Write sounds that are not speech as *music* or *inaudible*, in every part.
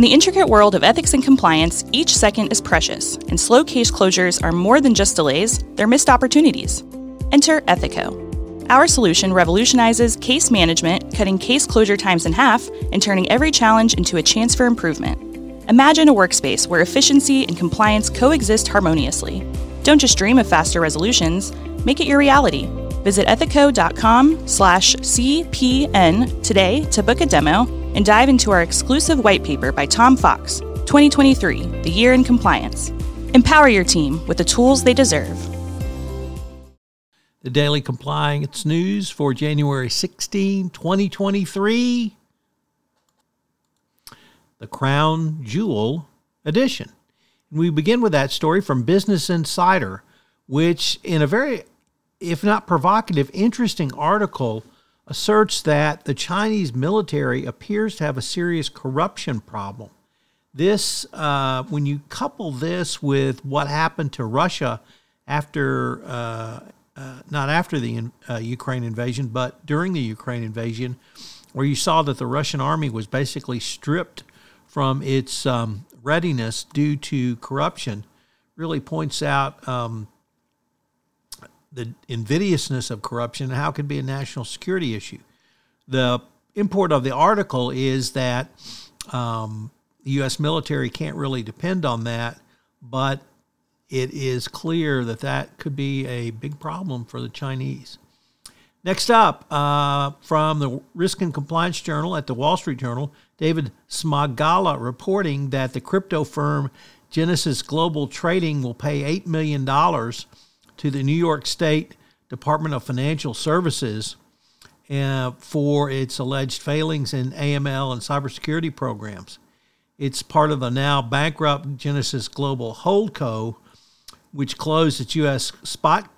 In the intricate world of ethics and compliance, each second is precious, and slow case closures are more than just delays, they're missed opportunities. Enter Ethico. Our solution revolutionizes case management, cutting case closure times in half and turning every challenge into a chance for improvement. Imagine a workspace where efficiency and compliance coexist harmoniously. Don't just dream of faster resolutions, make it your reality. Visit ethico.com slash CPN today to book a demo and dive into our exclusive white paper by Tom Fox 2023 The Year in Compliance. Empower your team with the tools they deserve. The Daily Compliance News for January 16, 2023. The Crown Jewel Edition. We begin with that story from Business Insider, which, in a very, if not provocative, interesting article, asserts that the Chinese military appears to have a serious corruption problem. This, uh, when you couple this with what happened to Russia after, uh, uh, not after the uh, Ukraine invasion, but during the Ukraine invasion, where you saw that the Russian army was basically stripped from its um, readiness due to corruption, really points out um, the invidiousness of corruption and how it can be a national security issue. The import of the article is that um, the U.S. military can't really depend on that, but it is clear that that could be a big problem for the Chinese. Next up, uh, from the Risk and Compliance Journal at the Wall Street Journal, David Smagalla reporting that the crypto firm Genesis Global Trading will pay $8 million to the New York State Department of Financial Services uh, for its alleged failings in AML and cybersecurity programs. It's part of the now bankrupt Genesis Global Holdco, which closed its U.S. spot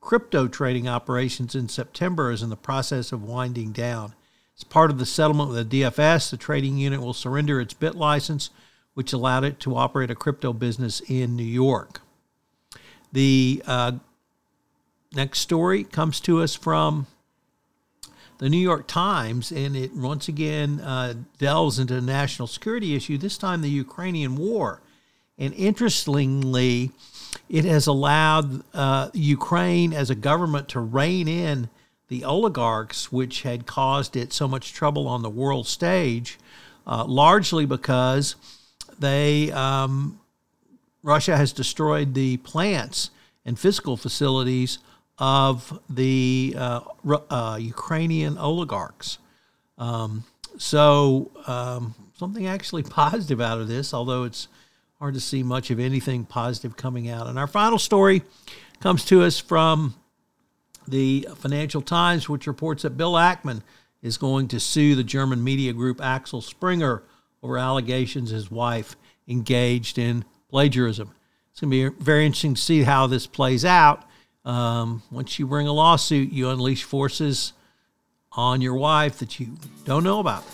crypto trading operations in September, is in the process of winding down. As part of the settlement with the DFS, the trading unit will surrender its BitLicense, which allowed it to operate a crypto business in New York. The uh, next story comes to us from the New York Times, and it once again uh, delves into a national security issue, this time the Ukrainian war. And interestingly, it has allowed uh, Ukraine as a government to rein in the oligarchs, which had caused it so much trouble on the world stage, uh, largely because they um, Russia has destroyed the plants and physical facilities of the uh, uh, Ukrainian oligarchs. Um, so, um, something actually *laughs* positive out of this, although it's hard to see much of anything positive coming out. And our final story comes to us from the Financial Times, which reports that Bill Ackman is going to sue the German media group Axel Springer over allegations his wife engaged in plagiarism. It's going to be very interesting to see how this plays out. Um, once you bring a lawsuit, you unleash forces on your wife that you don't know about.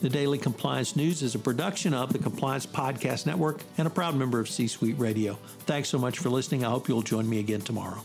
The Daily Compliance News is a production of the Compliance Podcast Network and a proud member of C Suite Radio. Thanks so much for listening. I hope you'll join me again tomorrow.